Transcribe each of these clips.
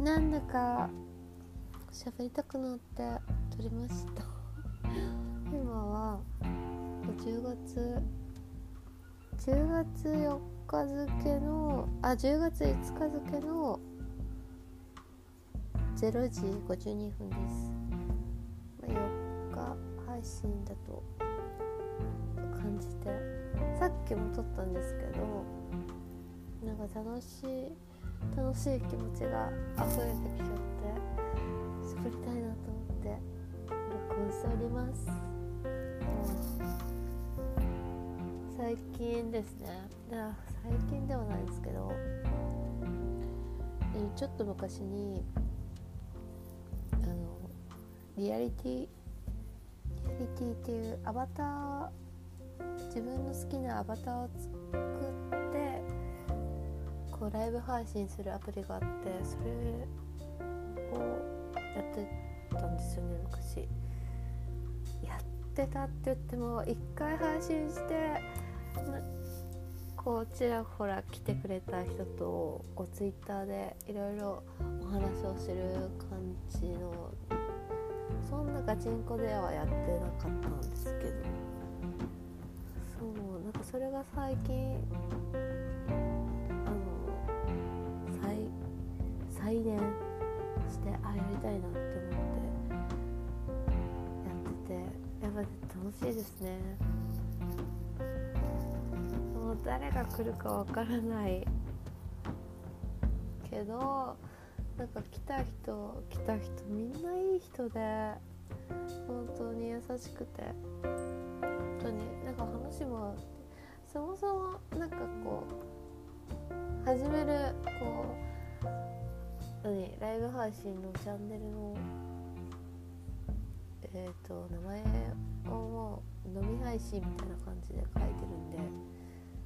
なんだか喋りたくなって撮りました。今は10月10月4日付のあ10月5日付の0時52分です、ま、4日配信だと感じてさっきも撮ったんですけどなんか楽しい楽しい気持ちが溢れてきちゃって喋りたいなと思って録音しております。最近ですね。最近ではないですけどちょっと昔にあのリアリティリアリティっていうアバター自分の好きなアバターを作ってこうライブ配信するアプリがあってそれをやってたんですよね昔。やってたって言っても1回配信してこうちらほら来てくれた人とこうツイッターでいろいろお話をする感じのそんなガチンコではやってなかったんですけど。そうなんかそれが最近再燃してああやりたいなって思ってやっててやっぱ楽しいですね。もう誰が来るかわからないけどなんか来た人来た人みんないい人で本当に優しくて本当になんか話もそもそもなんかこう始めるこう何ライブ配信のチャンネルのえっ、ー、と名前をもう飲み配信みたいな感じで書いてるんで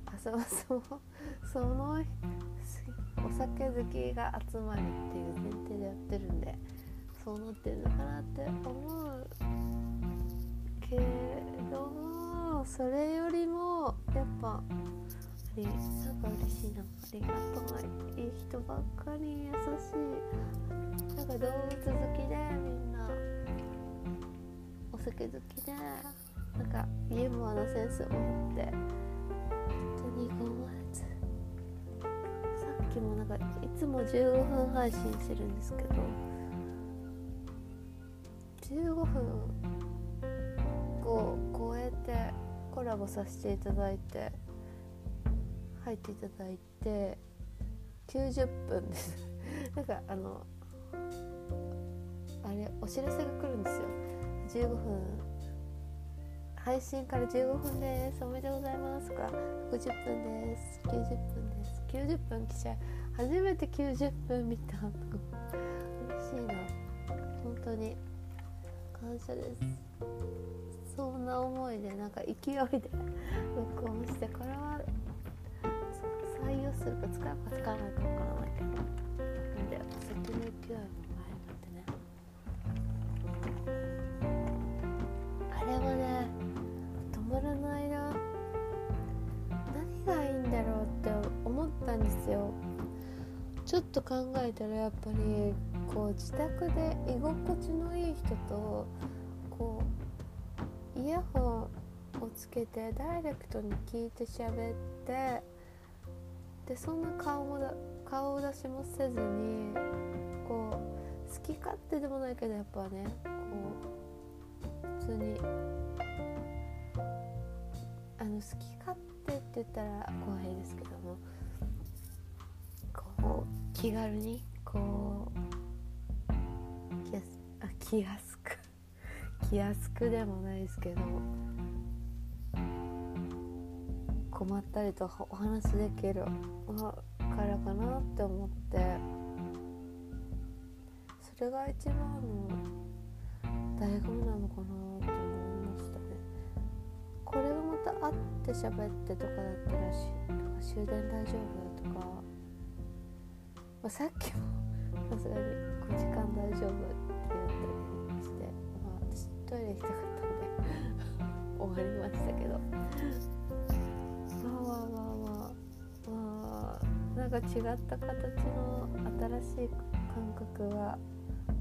あそもそもそのお酒好きが集まりっていう前提でやってるんでそうなってるのかなって思うけどもそれよりもやっぱなんか嬉しいな。ありがとういい。人ばっかり優しい。なんか動物好きでみんな。お酒好きで。なんかユーモアなセンスを持って。本当にごめんさっきもなんかいつも15分配信してるんですけど。15分を超えてコラボさせていただいて入っていただいて90分です。なんかあのあれお知らせが来るんですよ。15分。配信から15分です。おめでとうございますとか60分です。90分です。90分来ちゃう。初めて90分見た嬉しいな。本当に。感謝です。そんな思いでなんか勢いで録音してこれはするか使うか使わないかわからないけどなんでお酒の勢いも前になってねあれはね止まらないな何がいいんだろうって思ったんですよちょっと考えたらやっぱりこう自宅で居心地のいい人とこうイヤホンをつけてダイレクトに聞いて喋ってでそんな顔もだ顔出しもせずにこう好き勝手でもないけどやっぱねこう普通にあの好き勝手って言ったら怖いですけどもこう気軽にこう気やすあ気安く気安くでもないですけど困ったりとお話できるからかなって思って。それが一番の醍醐味なのかなと思いましたね。これがまた会って喋ってとかだったらし終電大丈夫とか、まあ、さっきもさすがに5時間大丈夫って言ったりして、まあ、私トイレ行きたかったんで終わりましたけど。なんか違った形の新しい感覚が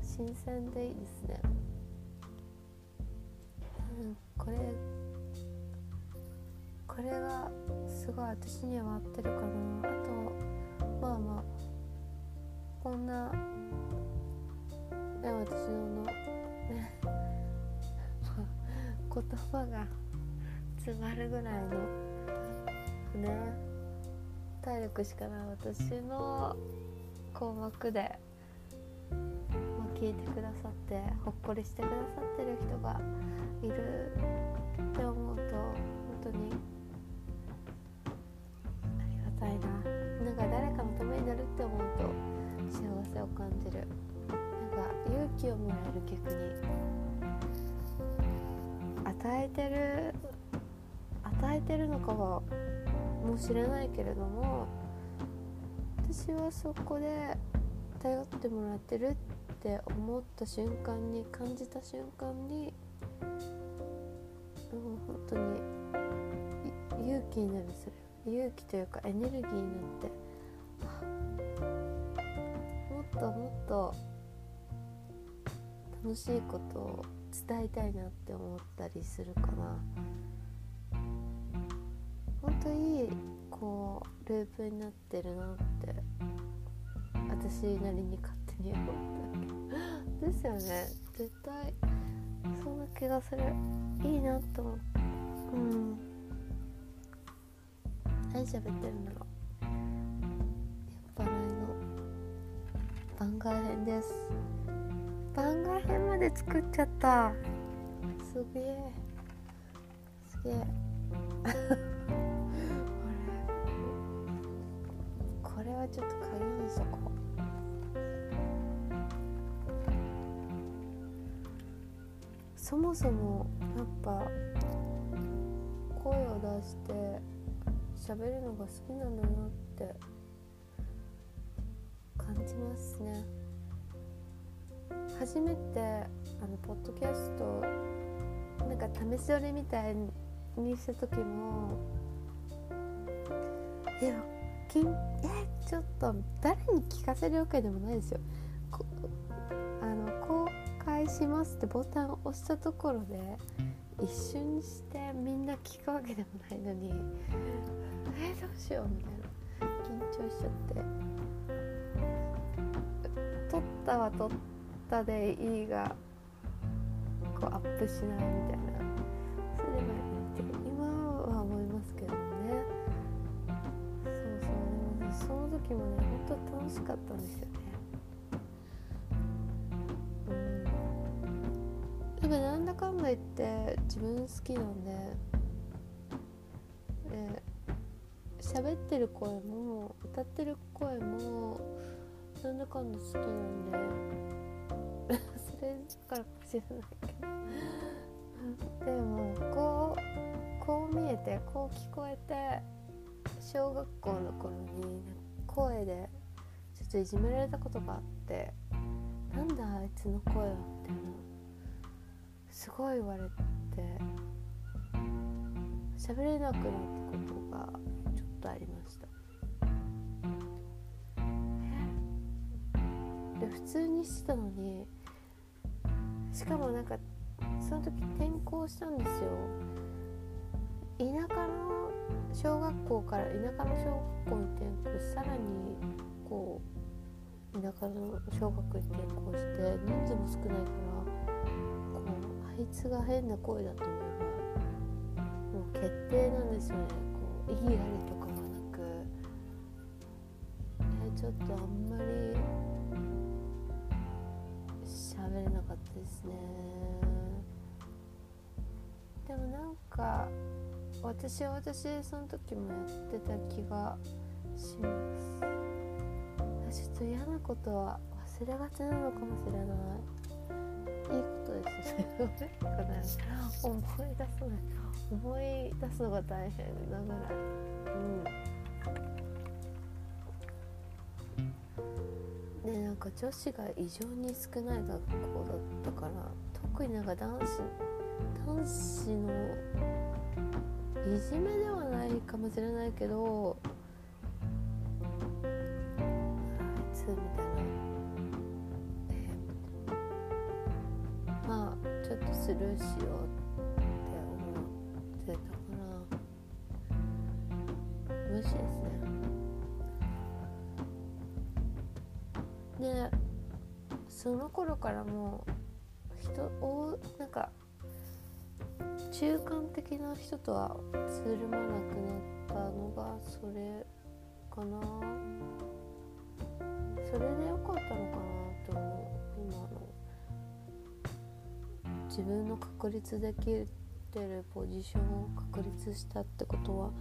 新鮮でいいですね、うん、これこれがすごい私には合ってるかな。あとまあまあこんなね私のね 言葉が詰まるぐらいのね体力しかない私の項目で聞いてくださってほっこりしてくださってる人がいるって思うと本当にありがたいな。なんか誰かのためになるって思うと幸せを感じる。なんか勇気をもらえる逆に与えてる与えてるのかはもしれないけれども私はそこで頼ってもらってるって思った瞬間に感じた瞬間にもう本当に勇気になるそれ。勇気というかエネルギーになってもっともっと楽しいことを伝えたいなって思ったりするかな。こうループになってるなって私なりに勝手に思った。ですよね。絶対そんな気がする。いいなと思ううん。何喋ってるんだろう。酔っ払いの番外編です。番外編まで作っちゃった。すげえ。すげえ。はちょっと鍵にしとこうそもそもやっぱ声を出して喋るのが好きなんだなって感じますね。初めてあのポッドキャストなんか試し撮りみたいにした時もいやきんちょっと誰に聞かせるわけでもないですよ。介しますってボタンを押したところで一瞬にしてみんな聞くわけでもないのにえどうしようみたいな。緊張しちゃって。撮ったは撮ったでいいがこうアップしないみたいな。時もね本当楽しかったんですよねぱなんだかんだ言って自分好きなんでで喋ってる声も歌ってる声もなんだかんだ好きなんでそれだからかもしれないけどでもこうこう見えてこう聞こえて小学校の頃に声でちょっといじめられたことがあってなんだあいつの声はみたいなすごい言われて喋れなくなったことがちょっとありました。で普通にしてたのにしかもなんかその時転校したんですよ。田舎の小学校から田舎の小学校に転校しさらにこう田舎の小学校に転校して人数も少ないからこうあいつが変な声だと思えばもう決定なんですよね。こう意義ありとかはなくえちょっとあんまり喋れなかったですね。でもなんか私は私でその時もやってた気がします。ちょっと嫌なことは忘れがちなのかもしれない。いいことですね思い出す思い出すのが大変なぐらい。うん。ねなんか女子が異常に少ない学校だったから特になんか男子男子のいじめではないかもしれないけどあいつみたいな、えー、まあちょっとスルーしようって思ってたから無視ですね。でその頃からもう人をなんか中間的な人とはつるまなくなったのがそれかな。それでよかったのかなって思う今の。自分の確立できてるポジションを確立したってことは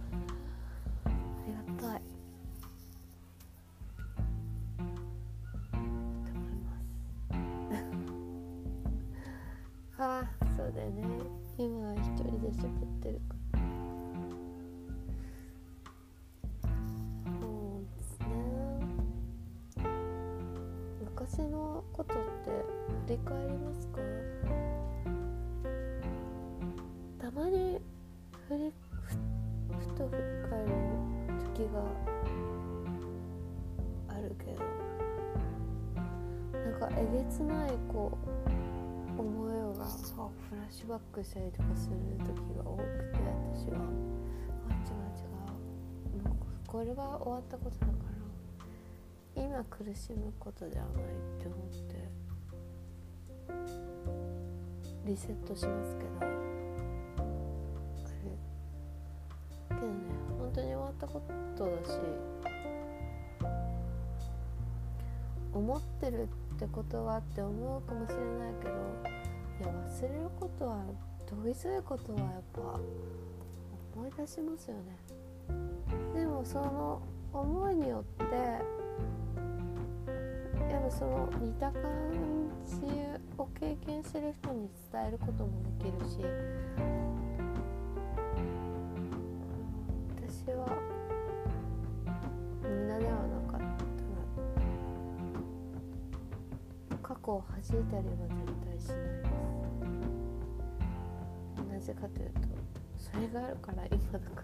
昔のことって振り返りますか？たまに振りふふと振り返る時があるけどなんかえげつないこう思いがあフラッシュバックしたりとかする時が多くて私は。あ違う違う。もうこれが終わったことだから。今苦しむことではないって思って。リセットしますけど。あれ。けどね本当に終わったことだし。思ってるってことはって思うかもしれないけど。いや忘れることはどぎついことはやっぱ思い出しますよね。でもその思いによってやっぱその似た感じを経験してる人に伝えることもできるし私は無駄ではなかったな過去を弾いたりは絶対しない。ですなぜかというとそれがあるから今だから。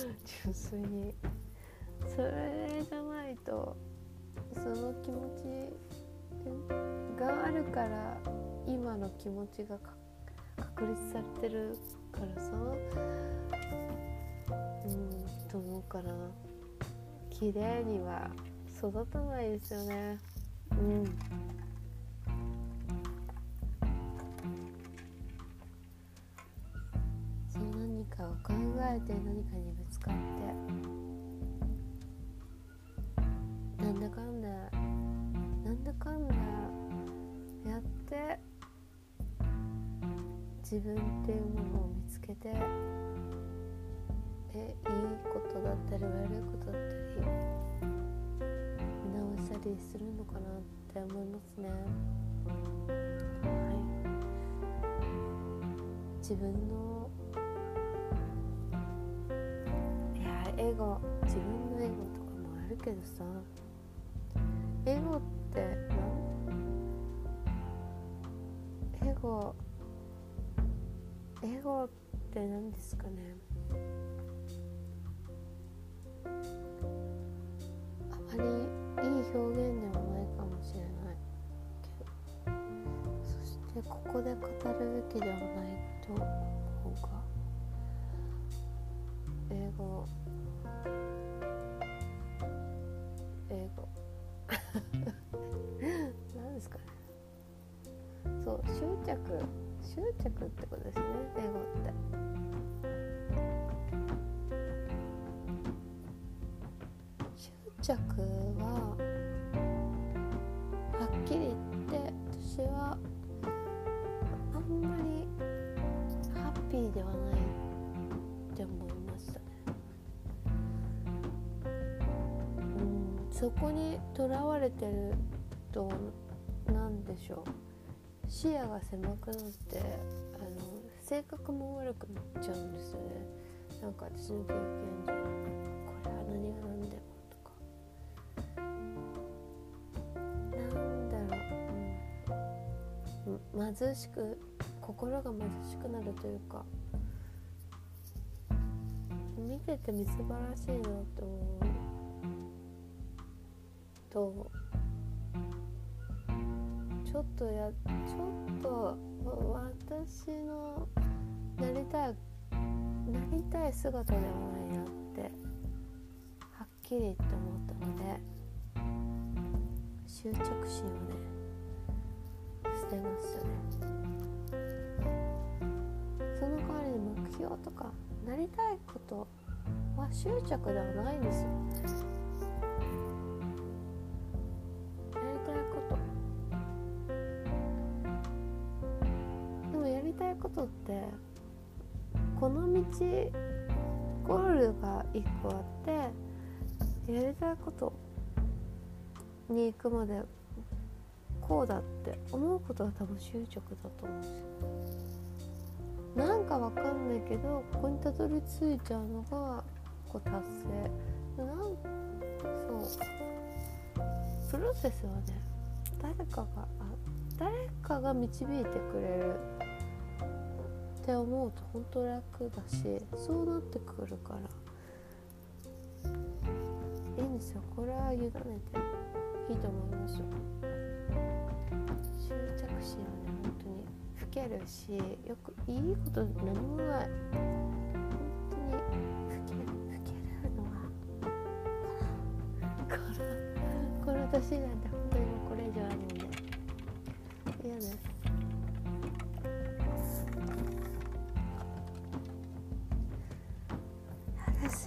純粋に。それじゃないとその気持ちがあるから今の気持ちが確立されてるからさ。うんと思うから綺麗には育たないですよね。うん。そう何かを考えて何かにかってなんだかんだなんだかんだやって自分っていうものを見つけてえいいことだったり悪いことだったり見直したりするのかなって思いますね。はい。自分のいやエゴ自分のエゴとかもあるけどさエゴってなエゴエゴって何ですかね？あまりいい表現ではないかもしれないけど。そしてここで語るべきではないと思うが英語そう執着執着ってことですね。英語って。執着ははっきり言って私はあんまりハッピーではないって思いましたね。うんそこにとらわれてると何でしょう。視野が狭くなってあの性格も悪くなっちゃうんですよね。なんか私の経験上これは何が何でもとか。なんだろう、うん、貧しく心が貧しくなるというか。見ててみすばらしいなと思う。とちょっとやちょっと私のなりたいなりたい姿ではないなってはっきりって思ったので執着心をね捨てましたね。その代わりに目標とかなりたいことは執着ではないんですよ。てこの道ゴールが1個あってやりたいことに行くまでこうだって思うことは多分執着だと思うんですよ。なんかわかんないけどここにたどり着いちゃうのがこう達成。なんそう。プロセスはね誰かが誰かが導いてくれるって思うと本当楽だしそうなってくるから。いいんですよ。これは委ねていいと思いますよ。執着心はね本当に老けるしよくいいこと何もない。本当に老ける老けるのはこのこの年なんて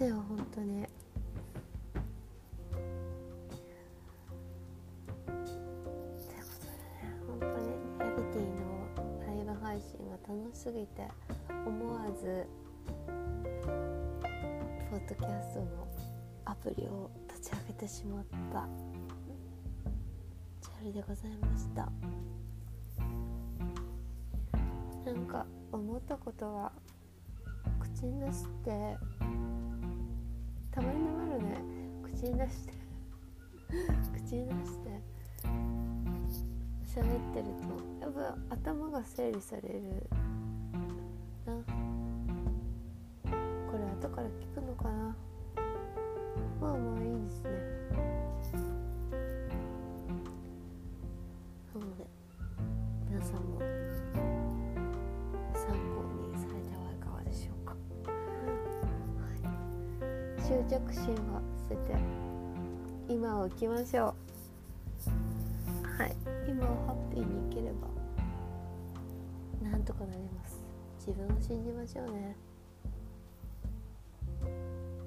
嫌ですよ本当に。ということでね本当にリアリティのライブ配信が楽しすぎて思わずポッドキャストのアプリを立ち上げてしまった。チャリでございました。なんか思ったことは口に出してたまにあるね口に出して 口に出して喋ってるとやっぱ頭が整理される。きましょう。はい。今ハッピーに生きればなんとかなります。自分を信じましょうね。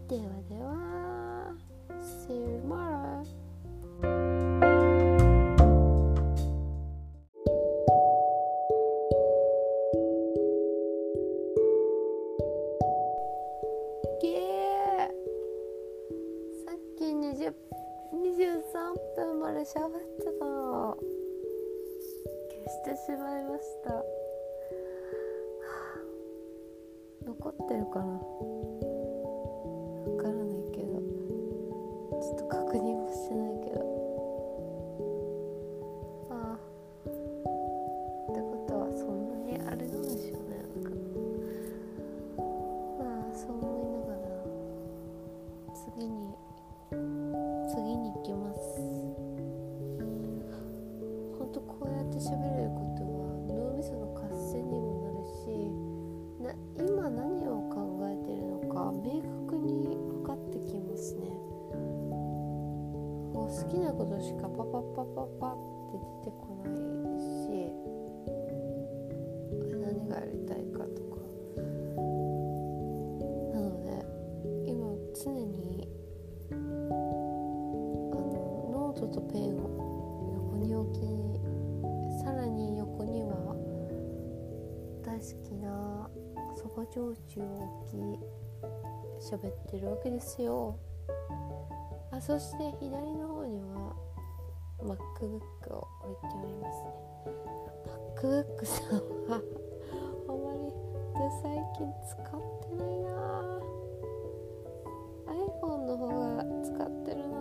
ではでは See you tomorrow ば焼酎を置き喋ってるわけですよ。あそして左の方には MacBook を置いておりますね。MacBook さんはあまり最近使ってないな。iPhone の方が使ってるな。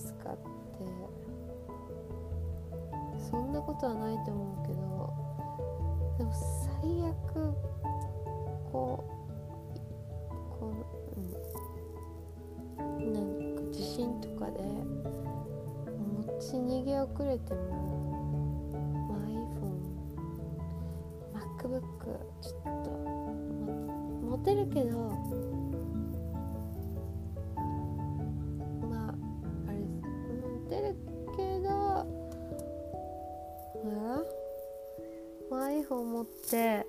ですかって。そんなことはないと思うけどでも最悪こうこう、うん、なんか地震とかで持ち逃げ遅れても、まあ、iPhone MacBook ちょっと持てるけど持って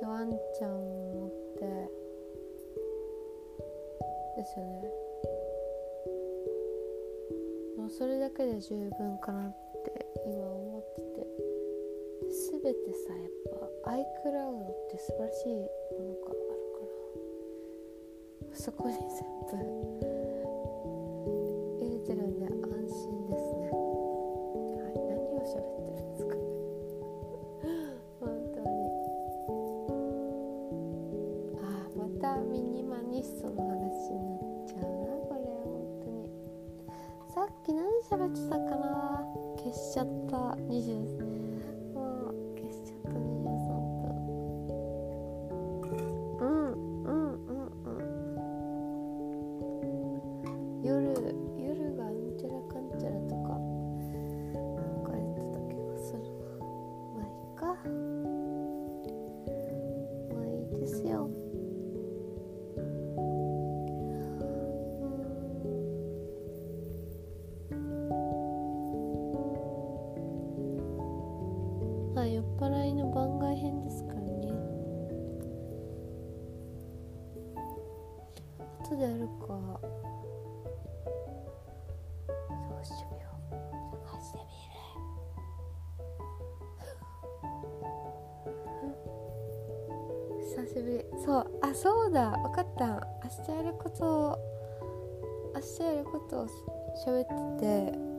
ワンちゃん持ってですよね。もうそれだけで十分かなって今思ってて。全てさやっぱ iCloud って素晴らしいものがあるから。そこに全部入れてるんで安心ですね。はい何を喋って久しぶり。そう。あそうだ。分かった。明日やることを明日やることを喋ってて。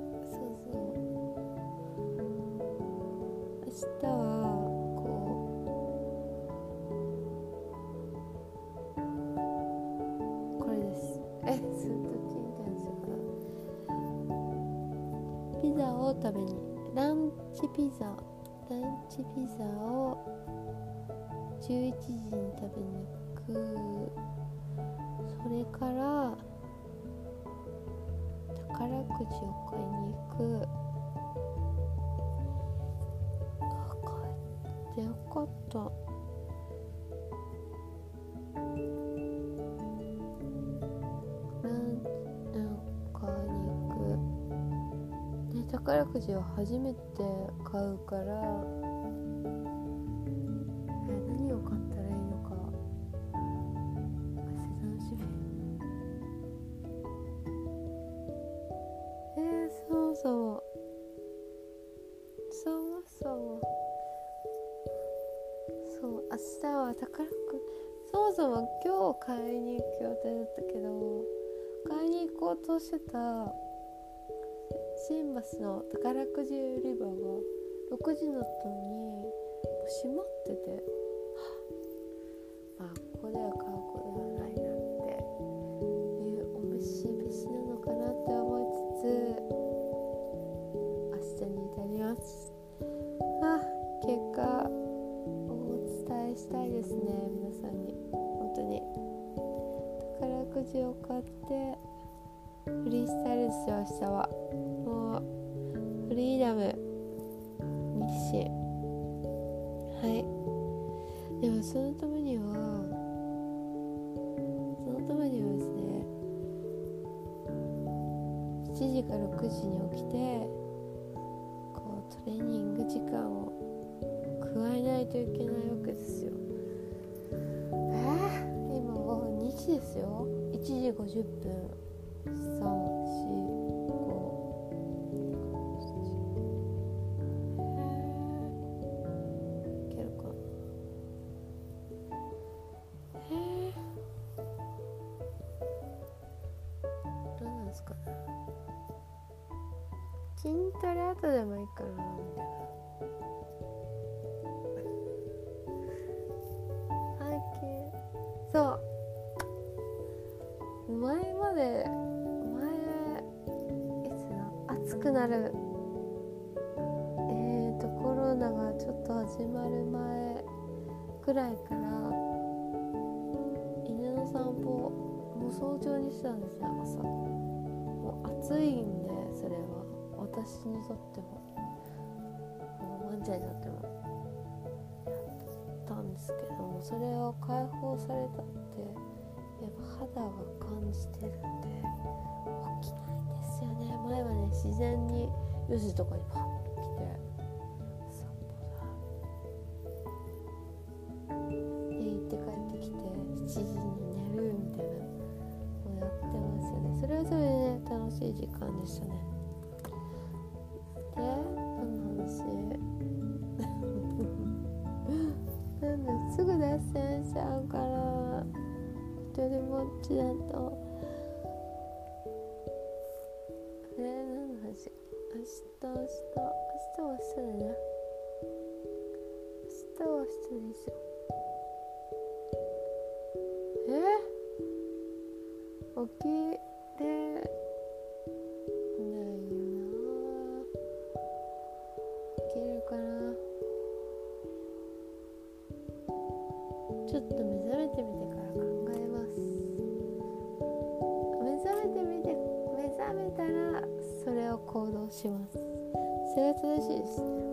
てよかった。宝くじを初めて買うから9時だったのに閉まってて。筋トレ後でもい。いかなみたいなそう前まで前いつだ暑くなる。えーとコロナがちょっと始まる前くらいから犬の散歩もう早朝にしたんですよ朝。もう暑いん私にとってもワンちゃんにとってもやったんですけどもそれを解放されたってやっぱ肌が感じてる。んで起きないんですよね。前はね自然に4時とかにパッと来て散歩だ。で行って帰ってきて7時に寝るみたいなのをやってますよね。それはそれでね楽しい時間でしたね。一人ぼっちだと。えー、何の話明日明日明日は明日だね。明日は明日でしょえ？起きれないよな。起きれるかな。ちょっと目覚めてみてからたらそれを行動します。それが正しいです。ね